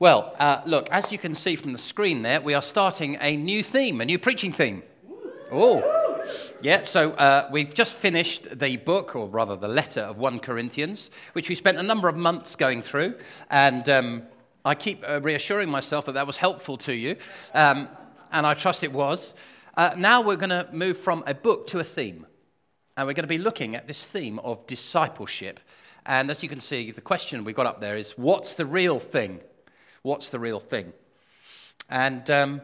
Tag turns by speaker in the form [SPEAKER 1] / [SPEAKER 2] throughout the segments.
[SPEAKER 1] Well, uh, look, as you can see from the screen there, we are starting a new theme, a new preaching theme. Oh, yeah, so uh, we've just finished the book, or rather the letter of 1 Corinthians, which we spent a number of months going through. And um, I keep uh, reassuring myself that that was helpful to you, um, and I trust it was. Uh, now we're going to move from a book to a theme. And we're going to be looking at this theme of discipleship. And as you can see, the question we got up there is what's the real thing? What's the real thing? And um,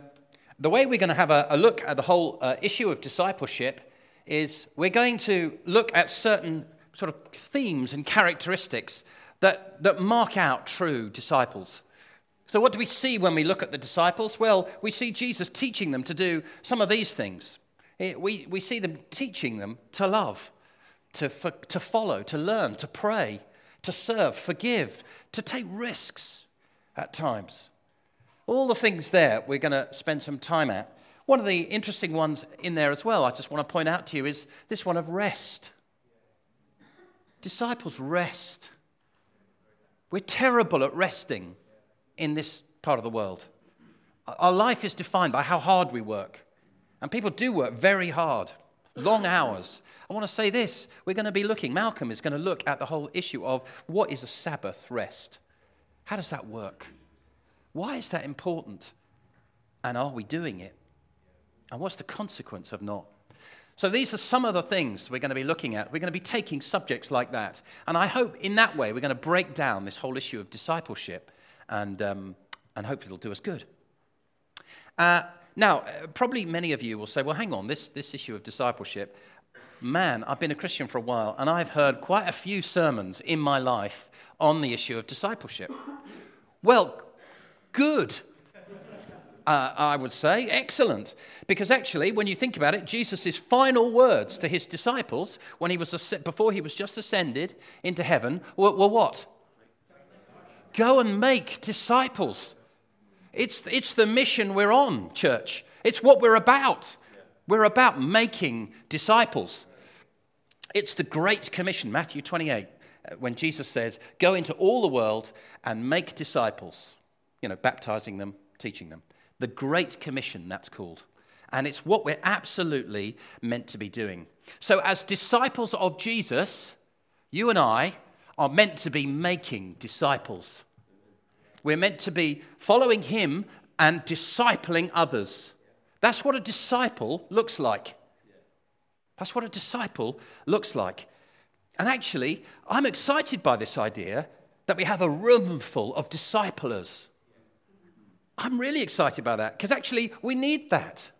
[SPEAKER 1] the way we're going to have a, a look at the whole uh, issue of discipleship is we're going to look at certain sort of themes and characteristics that, that mark out true disciples. So, what do we see when we look at the disciples? Well, we see Jesus teaching them to do some of these things. It, we, we see them teaching them to love, to, for, to follow, to learn, to pray, to serve, forgive, to take risks at times. All the things there we're going to spend some time at. One of the interesting ones in there as well, I just want to point out to you, is this one of rest. Disciples rest. We're terrible at resting in this part of the world. Our life is defined by how hard we work. And people do work very hard, long hours. I want to say this we're going to be looking, Malcolm is going to look at the whole issue of what is a Sabbath rest. How does that work? Why is that important? And are we doing it? And what's the consequence of not? So, these are some of the things we're going to be looking at. We're going to be taking subjects like that. And I hope in that way we're going to break down this whole issue of discipleship and, um, and hopefully it'll do us good. Uh, now, uh, probably many of you will say, well, hang on, this, this issue of discipleship, man, I've been a Christian for a while and I've heard quite a few sermons in my life on the issue of discipleship. Well, good. Uh, I would say excellent. Because actually, when you think about it, Jesus' final words to his disciples when he was before he was just ascended into heaven were, were what? Go and make disciples. It's, it's the mission we're on, church. It's what we're about. We're about making disciples. It's the Great Commission, Matthew 28 when Jesus says, Go into all the world and make disciples, you know, baptizing them, teaching them. The Great Commission, that's called. And it's what we're absolutely meant to be doing. So, as disciples of Jesus, you and I are meant to be making disciples. We're meant to be following him and discipling others. That's what a disciple looks like. That's what a disciple looks like. And actually, I'm excited by this idea that we have a room full of disciplers. I'm really excited by that because actually we need that.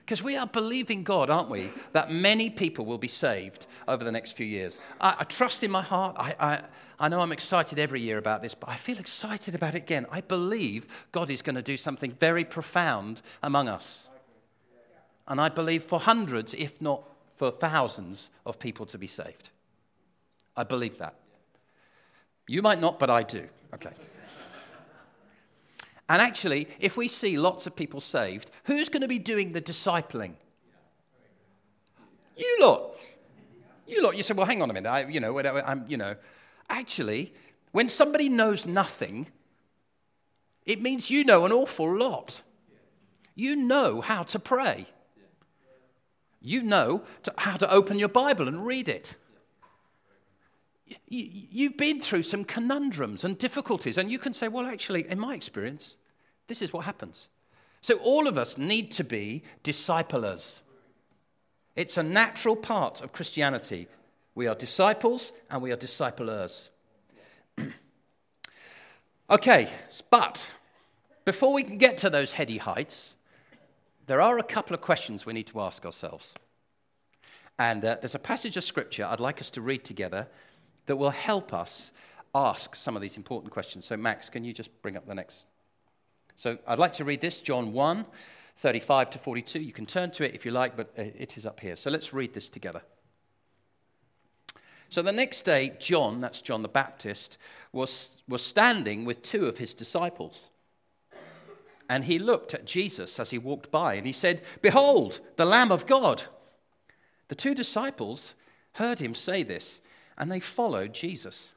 [SPEAKER 1] Because we are believing God, aren't we, that many people will be saved over the next few years. I, I trust in my heart. I, I, I know I'm excited every year about this, but I feel excited about it again. I believe God is going to do something very profound among us. And I believe for hundreds, if not for thousands, of people to be saved. I believe that. You might not, but I do. Okay. And actually, if we see lots of people saved, who's going to be doing the discipling? You lot. You lot. You say, well, hang on a minute. I, you know, I'm, you know. Actually, when somebody knows nothing, it means you know an awful lot. You know how to pray. You know to, how to open your Bible and read it you've been through some conundrums and difficulties, and you can say, well, actually, in my experience, this is what happens. So all of us need to be disciplers. It's a natural part of Christianity. We are disciples and we are disciplers. okay, but before we can get to those heady heights, there are a couple of questions we need to ask ourselves. And uh, there's a passage of scripture I'd like us to read together that will help us ask some of these important questions. So, Max, can you just bring up the next? So, I'd like to read this John 1 35 to 42. You can turn to it if you like, but uh, it is up here. So, let's read this together. So, the next day, John, that's John the Baptist, was, was standing with two of his disciples. And he looked at Jesus as he walked by, and he said, Behold, the Lamb of God. The two disciples heard him say this and they followed Jesus.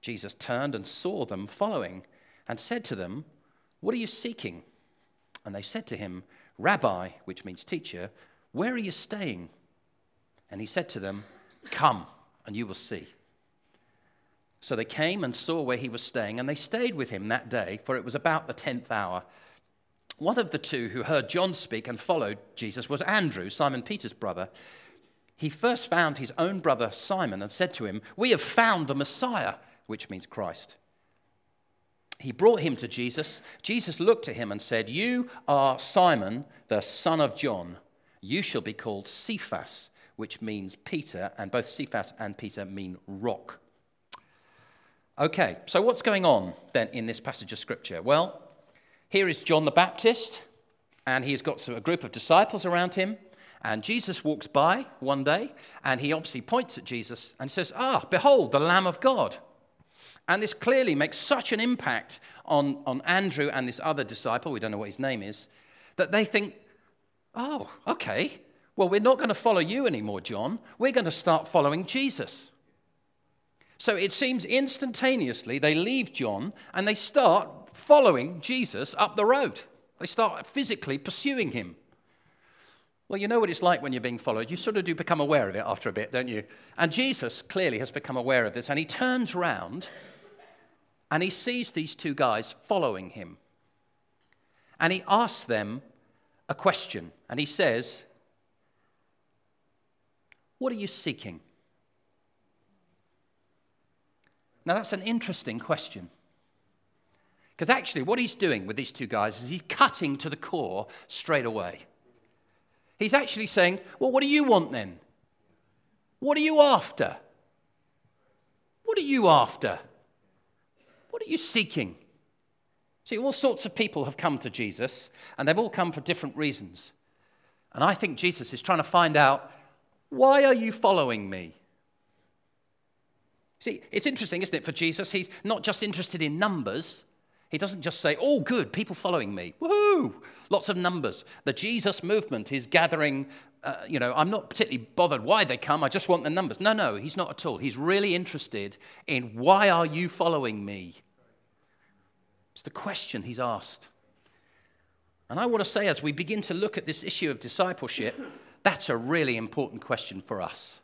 [SPEAKER 1] Jesus turned and saw them following and said to them, What are you seeking? And they said to him, Rabbi, which means teacher, where are you staying? And he said to them, Come, and you will see. So they came and saw where he was staying, and they stayed with him that day, for it was about the tenth hour. One of the two who heard John speak and followed Jesus was Andrew, Simon Peter's brother. He first found his own brother Simon and said to him, We have found the Messiah, which means Christ. He brought him to Jesus. Jesus looked at him and said, You are Simon, the son of John. You shall be called Cephas, which means Peter, and both Cephas and Peter mean rock. Okay, so what's going on then in this passage of Scripture? Well, here is John the Baptist, and he's got a group of disciples around him. And Jesus walks by one day, and he obviously points at Jesus and says, Ah, behold, the Lamb of God. And this clearly makes such an impact on, on Andrew and this other disciple, we don't know what his name is, that they think, Oh, okay, well, we're not going to follow you anymore, John. We're going to start following Jesus. So it seems instantaneously they leave John and they start following Jesus up the road. They start physically pursuing him. Well, you know what it's like when you're being followed. You sort of do become aware of it after a bit, don't you? And Jesus clearly has become aware of this and he turns round and he sees these two guys following him. And he asks them a question and he says, What are you seeking? Now, that's an interesting question. Because actually, what he's doing with these two guys is he's cutting to the core straight away. He's actually saying, Well, what do you want then? What are you after? What are you after? What are you seeking? See, all sorts of people have come to Jesus, and they've all come for different reasons. And I think Jesus is trying to find out why are you following me? See, it's interesting, isn't it, for Jesus? He's not just interested in numbers. He doesn't just say, oh, good, people following me. Woohoo! Lots of numbers. The Jesus movement is gathering, uh, you know, I'm not particularly bothered why they come, I just want the numbers. No, no, he's not at all. He's really interested in why are you following me? It's the question he's asked. And I want to say, as we begin to look at this issue of discipleship, that's a really important question for us.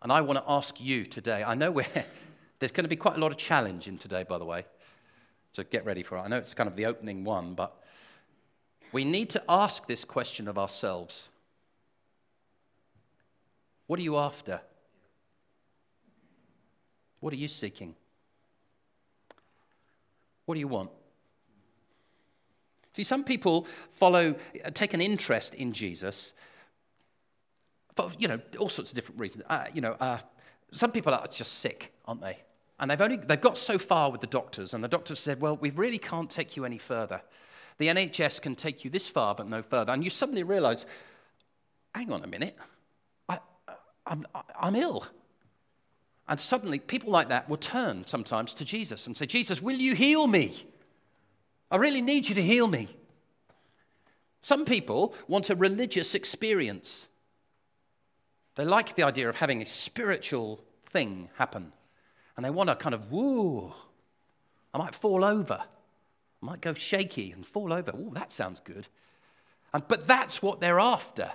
[SPEAKER 1] And I want to ask you today. I know there's going to be quite a lot of challenge in today, by the way, so get ready for it. I know it's kind of the opening one, but we need to ask this question of ourselves What are you after? What are you seeking? What do you want? See, some people follow, take an interest in Jesus for you know all sorts of different reasons. Uh, you know, uh, some people are just sick, aren't they? And they've only they've got so far with the doctors, and the doctors said, "Well, we really can't take you any further. The NHS can take you this far, but no further." And you suddenly realise, hang on a minute, I, I'm, I'm ill. And suddenly, people like that will turn sometimes to Jesus and say, Jesus, will you heal me? I really need you to heal me. Some people want a religious experience. They like the idea of having a spiritual thing happen. And they want to kind of, woo, I might fall over. I might go shaky and fall over. Oh, that sounds good. And, but that's what they're after.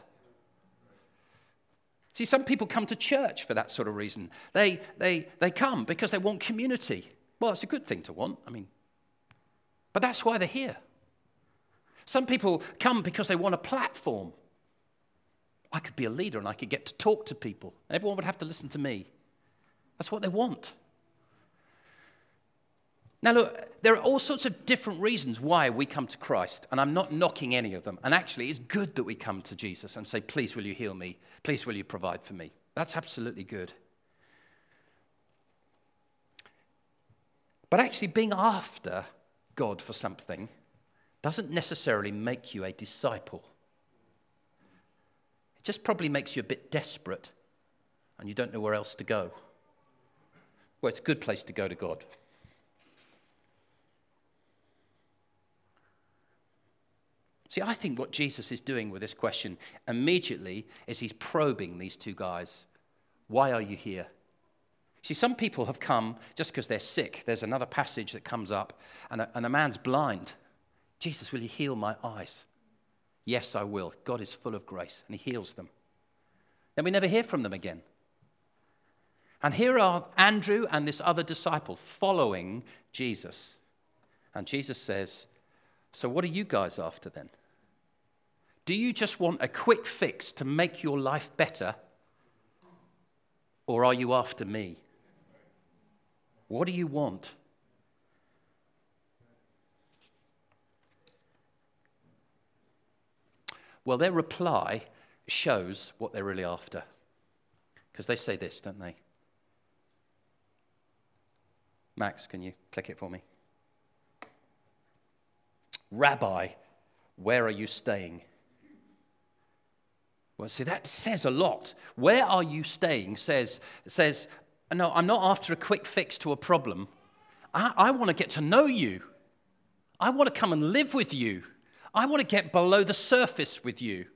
[SPEAKER 1] See, some people come to church for that sort of reason. They, they, they come because they want community. Well, it's a good thing to want. I mean, but that's why they're here. Some people come because they want a platform. I could be a leader and I could get to talk to people. Everyone would have to listen to me. That's what they want. Now, look, there are all sorts of different reasons why we come to Christ, and I'm not knocking any of them. And actually, it's good that we come to Jesus and say, Please, will you heal me? Please, will you provide for me? That's absolutely good. But actually, being after God for something doesn't necessarily make you a disciple. It just probably makes you a bit desperate and you don't know where else to go. Well, it's a good place to go to God. See, I think what Jesus is doing with this question immediately is he's probing these two guys. Why are you here? See, some people have come just because they're sick. There's another passage that comes up, and a, and a man's blind. Jesus, will you heal my eyes? Yes, I will. God is full of grace, and he heals them. Then we never hear from them again. And here are Andrew and this other disciple following Jesus. And Jesus says, So, what are you guys after then? Do you just want a quick fix to make your life better? Or are you after me? What do you want? Well, their reply shows what they're really after. Because they say this, don't they? Max, can you click it for me? Rabbi, where are you staying? Well, see, that says a lot. Where are you staying says, says no, I'm not after a quick fix to a problem. I, I want to get to know you. I want to come and live with you. I want to get below the surface with you.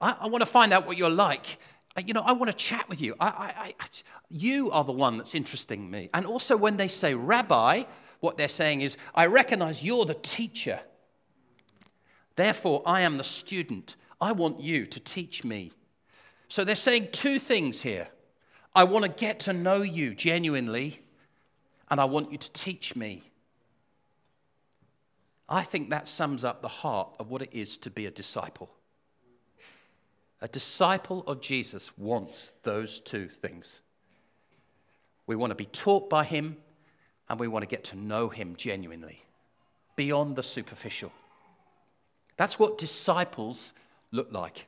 [SPEAKER 1] I, I want to find out what you're like. You know, I want to chat with you. I, you are the one that's interesting me. And also, when they say rabbi, what they're saying is, I recognize you're the teacher. Therefore, I am the student. I want you to teach me. So they're saying two things here. I want to get to know you genuinely, and I want you to teach me. I think that sums up the heart of what it is to be a disciple. A disciple of Jesus wants those two things. We want to be taught by him, and we want to get to know him genuinely, beyond the superficial. That's what disciples look like.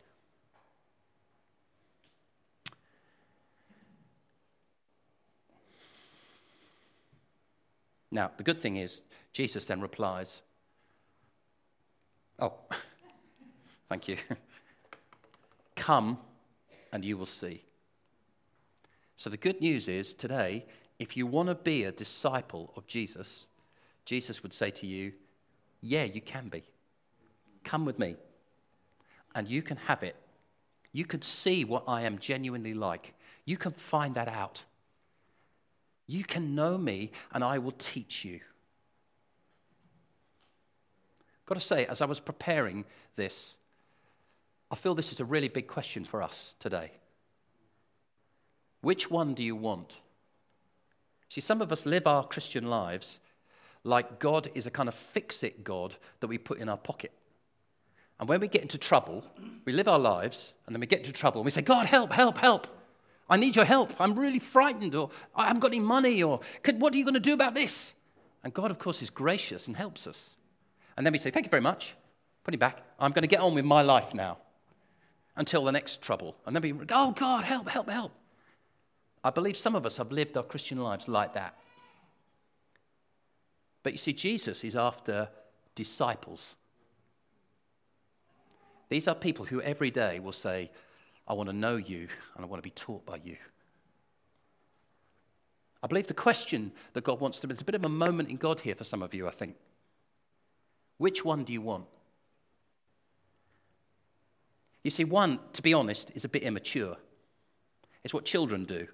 [SPEAKER 1] Now, the good thing is, Jesus then replies, Oh, thank you. Come and you will see. So, the good news is today, if you want to be a disciple of Jesus, Jesus would say to you, Yeah, you can be. Come with me, and you can have it. You can see what I am genuinely like. You can find that out. You can know me, and I will teach you. Got to say, as I was preparing this, I feel this is a really big question for us today. Which one do you want? See, some of us live our Christian lives like God is a kind of fix it God that we put in our pocket. And when we get into trouble, we live our lives, and then we get into trouble, and we say, God, help, help, help. I need your help. I'm really frightened, or I haven't got any money, or what are you going to do about this? And God, of course, is gracious and helps us. And then we say, Thank you very much. Put it back. I'm going to get on with my life now until the next trouble. And then we go, Oh, God, help, help, help. I believe some of us have lived our Christian lives like that. But you see, Jesus is after disciples. These are people who every day will say, I want to know you and I want to be taught by you. I believe the question that God wants to, it's a bit of a moment in God here for some of you, I think. Which one do you want? You see, one, to be honest, is a bit immature. It's what children do.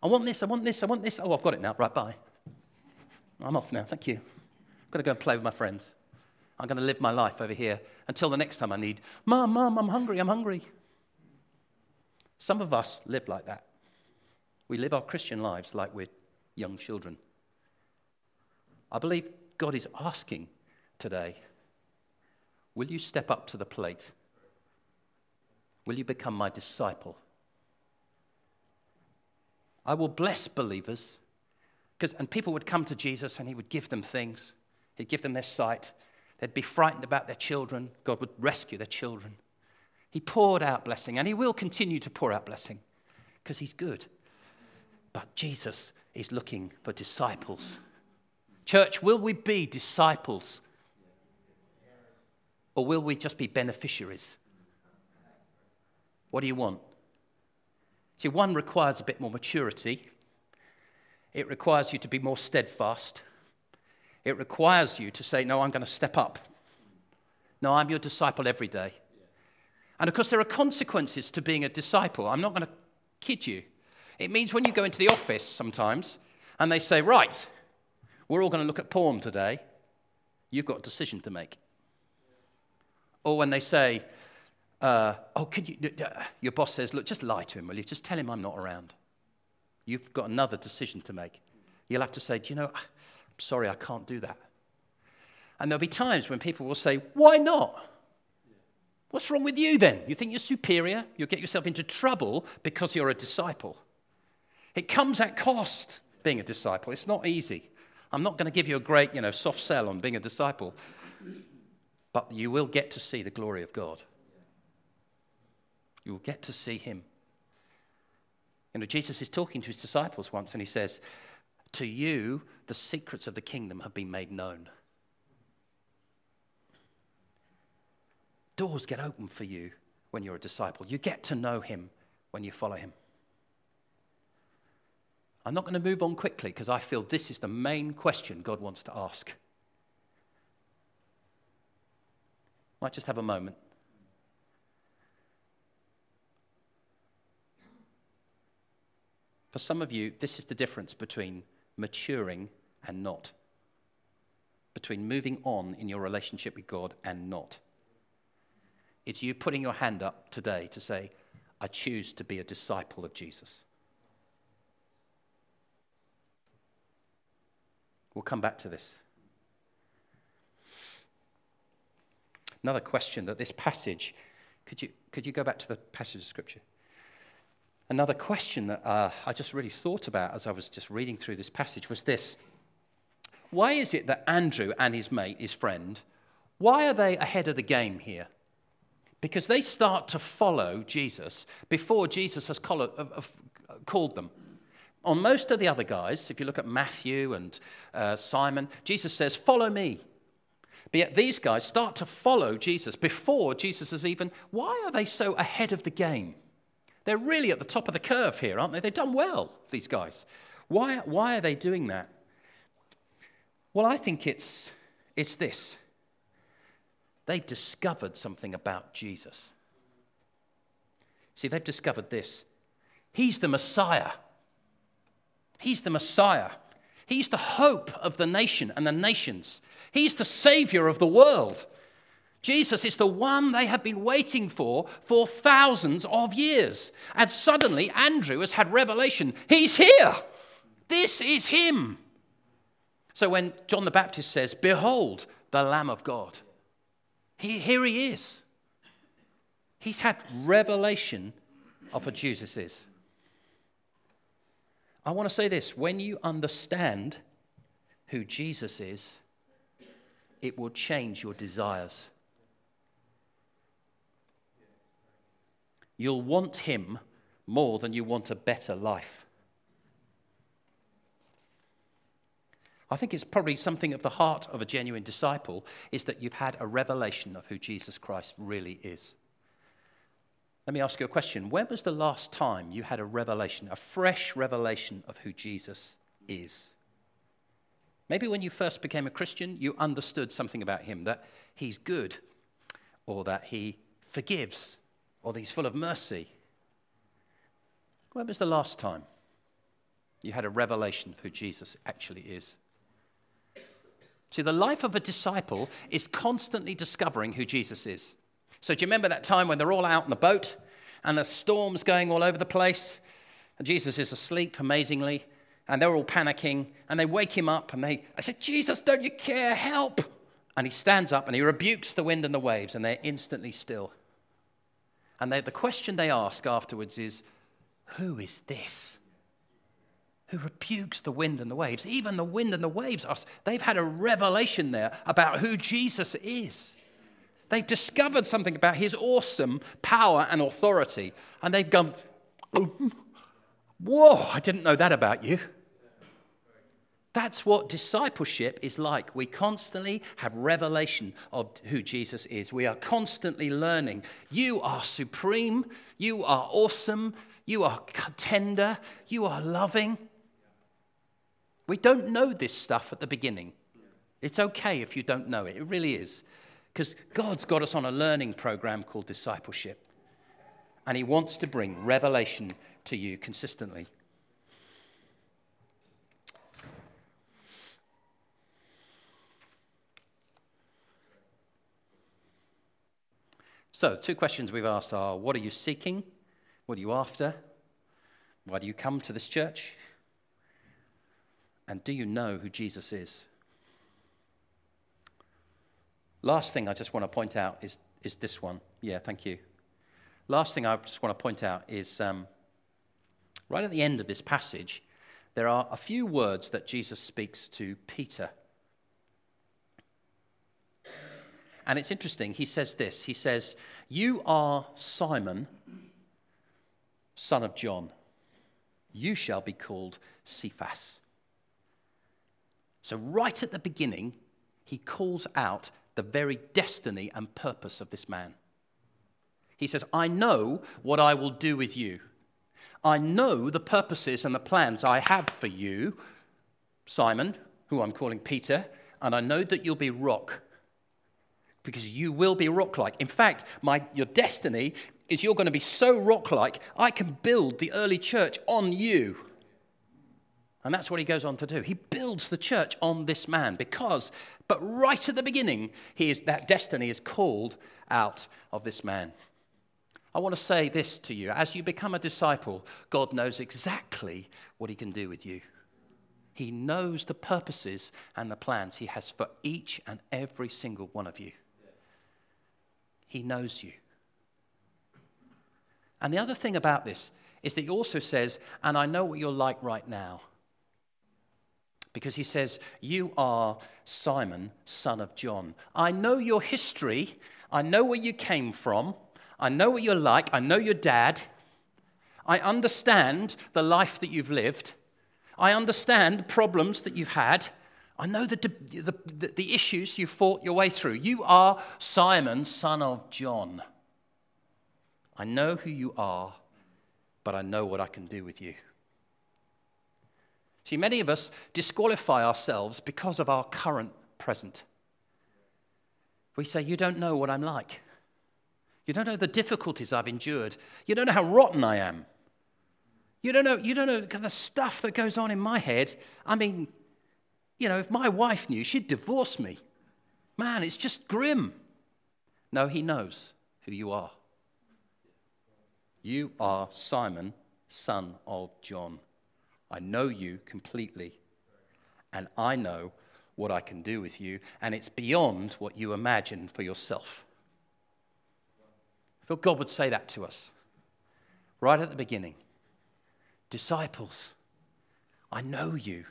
[SPEAKER 1] I want this, I want this, I want this. Oh, I've got it now. Right, bye. I'm off now. Thank you. I've got to go and play with my friends. I'm going to live my life over here until the next time I need, Mom, Mom, I'm hungry, I'm hungry. Some of us live like that. We live our Christian lives like we're young children. I believe God is asking today will you step up to the plate? Will you become my disciple? I will bless believers. Because, and people would come to Jesus and he would give them things. He'd give them their sight. They'd be frightened about their children. God would rescue their children. He poured out blessing, and He will continue to pour out blessing because He's good. But Jesus is looking for disciples. Church, will we be disciples? Or will we just be beneficiaries? What do you want? See, one requires a bit more maturity, it requires you to be more steadfast. It requires you to say, No, I'm going to step up. No, I'm your disciple every day. And of course, there are consequences to being a disciple. I'm not going to kid you. It means when you go into the office sometimes and they say, Right, we're all going to look at porn today, you've got a decision to make. Or when they say, uh, Oh, could you, your boss says, Look, just lie to him, will you? Just tell him I'm not around. You've got another decision to make. You'll have to say, Do you know, sorry, I can't do that. And there'll be times when people will say, Why not? What's wrong with you then? You think you're superior? You'll get yourself into trouble because you're a disciple. It comes at cost being a disciple. It's not easy. I'm not going to give you a great, you know, soft sell on being a disciple, but you will get to see the glory of God. You will get to see Him. You know, Jesus is talking to his disciples once and he says, To you, the secrets of the kingdom have been made known. Doors get open for you when you're a disciple. You get to know him when you follow him. I'm not going to move on quickly because I feel this is the main question God wants to ask. Might just have a moment. For some of you, this is the difference between maturing and not, between moving on in your relationship with God and not. It's you putting your hand up today to say, I choose to be a disciple of Jesus. We'll come back to this. Another question that this passage, could you, could you go back to the passage of Scripture? Another question that uh, I just really thought about as I was just reading through this passage was this Why is it that Andrew and his mate, his friend, why are they ahead of the game here? because they start to follow Jesus before Jesus has called them. On most of the other guys, if you look at Matthew and uh, Simon, Jesus says, Follow me. But yet these guys start to follow Jesus before Jesus has even. Why are they so ahead of the game? They're really at the top of the curve here, aren't they? They've done well, these guys. Why, why are they doing that? Well, I think it's, it's this They've discovered something about Jesus. See, they've discovered this He's the Messiah. He's the Messiah. He's the hope of the nation and the nations. He's the Savior of the world. Jesus is the one they have been waiting for for thousands of years. And suddenly, Andrew has had revelation. He's here. This is him. So when John the Baptist says, Behold, the Lamb of God, he, here he is. He's had revelation of who Jesus is. I want to say this when you understand who Jesus is, it will change your desires. You'll want him more than you want a better life. I think it's probably something of the heart of a genuine disciple is that you've had a revelation of who Jesus Christ really is. Let me ask you a question. When was the last time you had a revelation, a fresh revelation of who Jesus is? Maybe when you first became a Christian, you understood something about him that he's good, or that he forgives, or that he's full of mercy. When was the last time you had a revelation of who Jesus actually is? See, the life of a disciple is constantly discovering who Jesus is. So, do you remember that time when they're all out in the boat and the storm's going all over the place? And Jesus is asleep, amazingly, and they're all panicking. And they wake him up and they, I said, Jesus, don't you care? Help. And he stands up and he rebukes the wind and the waves, and they're instantly still. And they, the question they ask afterwards is, Who is this? who rebukes the wind and the waves. Even the wind and the waves, they've had a revelation there about who Jesus is. They've discovered something about his awesome power and authority. And they've gone, oh, Whoa, I didn't know that about you. That's what discipleship is like. We constantly have revelation of who Jesus is. We are constantly learning. You are supreme. You are awesome. You are tender. You are loving. We don't know this stuff at the beginning. It's okay if you don't know it. It really is. Because God's got us on a learning program called discipleship. And He wants to bring revelation to you consistently. So, two questions we've asked are what are you seeking? What are you after? Why do you come to this church? And do you know who Jesus is? Last thing I just want to point out is, is this one. Yeah, thank you. Last thing I just want to point out is um, right at the end of this passage, there are a few words that Jesus speaks to Peter. And it's interesting. He says this He says, You are Simon, son of John. You shall be called Cephas. So, right at the beginning, he calls out the very destiny and purpose of this man. He says, I know what I will do with you. I know the purposes and the plans I have for you, Simon, who I'm calling Peter, and I know that you'll be rock because you will be rock like. In fact, my, your destiny is you're going to be so rock like, I can build the early church on you. And that's what he goes on to do. He builds the church on this man because, but right at the beginning, he is, that destiny is called out of this man. I want to say this to you. As you become a disciple, God knows exactly what he can do with you. He knows the purposes and the plans he has for each and every single one of you. He knows you. And the other thing about this is that he also says, and I know what you're like right now. Because he says, You are Simon, son of John. I know your history. I know where you came from. I know what you're like. I know your dad. I understand the life that you've lived. I understand the problems that you've had. I know the, the, the, the issues you fought your way through. You are Simon, son of John. I know who you are, but I know what I can do with you. See, many of us disqualify ourselves because of our current present. We say, You don't know what I'm like. You don't know the difficulties I've endured. You don't know how rotten I am. You don't know, you don't know the stuff that goes on in my head. I mean, you know, if my wife knew, she'd divorce me. Man, it's just grim. No, he knows who you are. You are Simon, son of John. I know you completely, and I know what I can do with you, and it's beyond what you imagine for yourself. I feel God would say that to us right at the beginning. Disciples, I know you.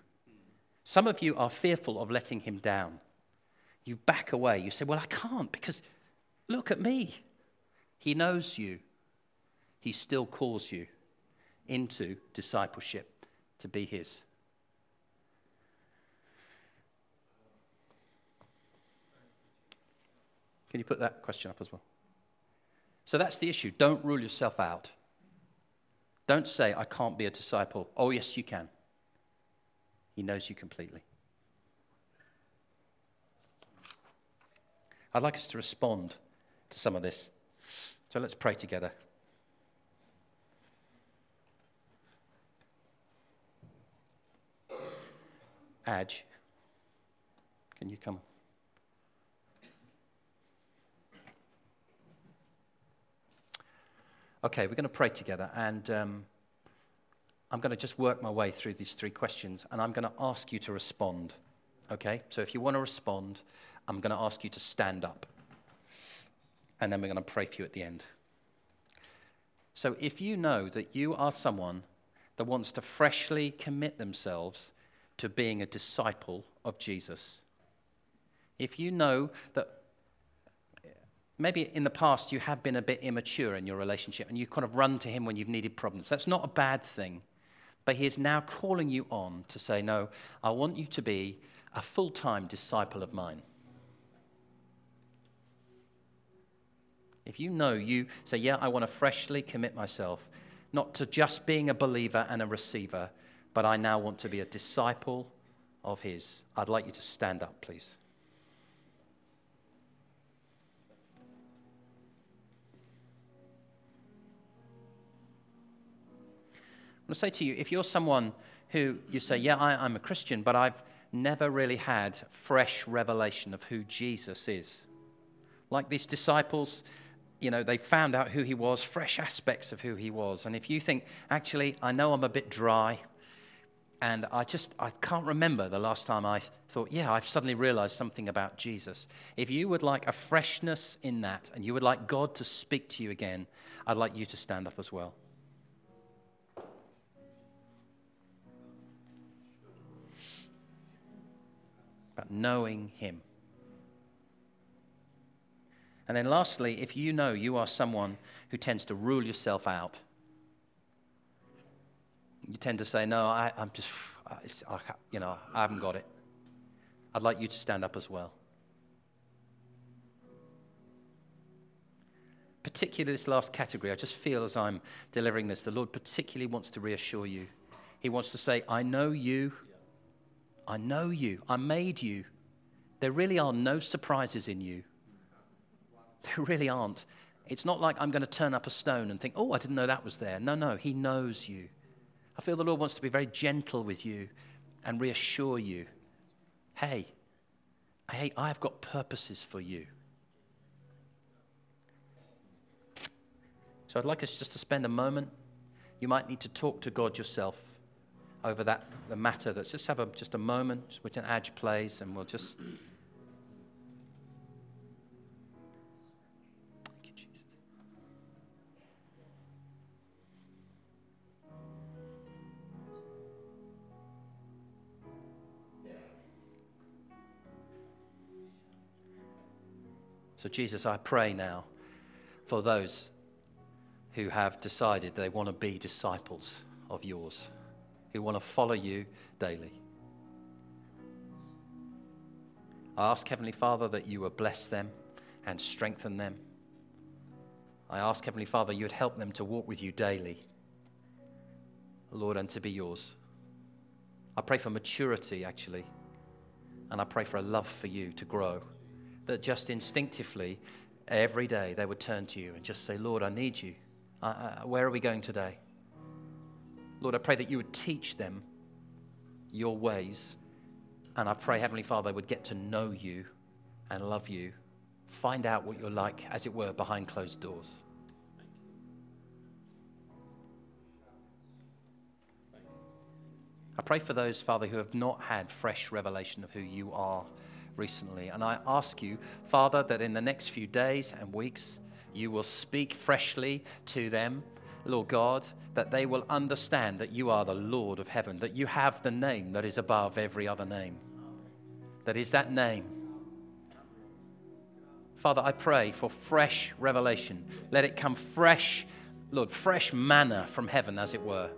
[SPEAKER 1] Some of you are fearful of letting him down. You back away. You say, Well, I can't because look at me. He knows you. He still calls you into discipleship to be His. Can you put that question up as well? So that's the issue. Don't rule yourself out. Don't say, I can't be a disciple. Oh, yes, you can. He knows you completely. I'd like us to respond to some of this. So let's pray together. Adge, can you come? Okay, we're going to pray together, and um, I'm going to just work my way through these three questions, and I'm going to ask you to respond. Okay? So if you want to respond, I'm going to ask you to stand up, and then we're going to pray for you at the end. So if you know that you are someone that wants to freshly commit themselves to being a disciple of Jesus. If you know that maybe in the past you have been a bit immature in your relationship and you kind of run to him when you've needed problems, that's not a bad thing. But he is now calling you on to say, No, I want you to be a full time disciple of mine. If you know you say, Yeah, I want to freshly commit myself, not to just being a believer and a receiver, but I now want to be a disciple of his. I'd like you to stand up, please. Want to say to you if you're someone who you say, Yeah, I, I'm a Christian, but I've never really had fresh revelation of who Jesus is. Like these disciples, you know, they found out who he was, fresh aspects of who he was. And if you think, actually, I know I'm a bit dry, and I just, I can't remember the last time I thought, yeah, I've suddenly realized something about Jesus. If you would like a freshness in that, and you would like God to speak to you again, I'd like you to stand up as well. About knowing Him. And then, lastly, if you know you are someone who tends to rule yourself out, you tend to say, No, I, am just, I, you know, I haven't got it. I'd like you to stand up as well. Particularly this last category, I just feel as I'm delivering this, the Lord particularly wants to reassure you. He wants to say, I know you. I know you. I made you. There really are no surprises in you. There really aren't. It's not like I'm going to turn up a stone and think, oh, I didn't know that was there. No, no, He knows you. I feel the Lord wants to be very gentle with you and reassure you hey, hey, I've got purposes for you. So I'd like us just to spend a moment. You might need to talk to God yourself over that the matter. Let's just have a, just a moment which an adge plays, and we'll just. So, Jesus, I pray now for those who have decided they want to be disciples of yours, who want to follow you daily. I ask, Heavenly Father, that you would bless them and strengthen them. I ask, Heavenly Father, you would help them to walk with you daily, Lord, and to be yours. I pray for maturity, actually, and I pray for a love for you to grow that just instinctively, every day, they would turn to you and just say, Lord, I need you. where are we going today? Lord, I pray that you would teach them your ways. And I pray, Heavenly Father, they would get to know you and love you, find out what you're like, as it were, behind closed doors. I pray for those, Father, who have not had fresh revelation of who you are recently. And I ask you, Father, that in the next few days and weeks, you will speak freshly to them, Lord God, that they will understand that you are the Lord of heaven, that you have the name that is above every other name. That is that name. Father, I pray for fresh revelation. Let it come fresh, Lord, fresh manna from heaven, as it were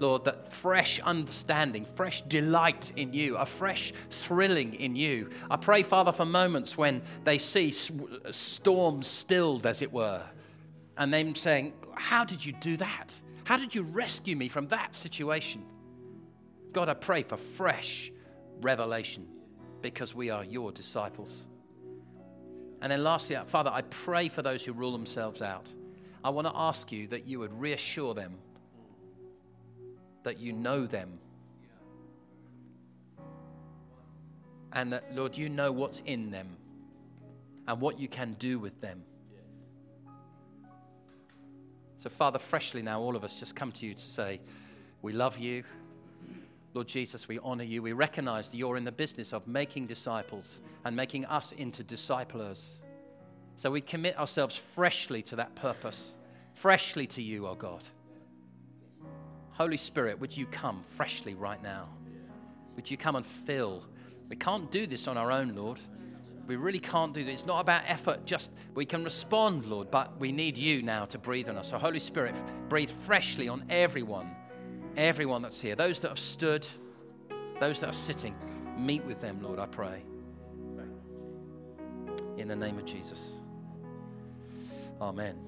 [SPEAKER 1] Lord, that fresh understanding, fresh delight in you, a fresh thrilling in you. I pray, Father, for moments when they see storms stilled, as it were, and them saying, How did you do that? How did you rescue me from that situation? God, I pray for fresh revelation because we are your disciples. And then lastly, Father, I pray for those who rule themselves out. I want to ask you that you would reassure them that you know them. And that, Lord, you know what's in them and what you can do with them. So, Father, freshly now, all of us just come to you to say, We love you. Lord Jesus, we honor you. We recognize that you're in the business of making disciples and making us into disciplers. So we commit ourselves freshly to that purpose, freshly to you, O oh God. Holy Spirit, would you come freshly right now? Would you come and fill? We can't do this on our own, Lord. We really can't do this. It's not about effort, just we can respond, Lord, but we need you now to breathe on us. So, Holy Spirit, breathe freshly on everyone, everyone that's here. Those that have stood, those that are sitting, meet with them, Lord, I pray. In the name of Jesus. Amen.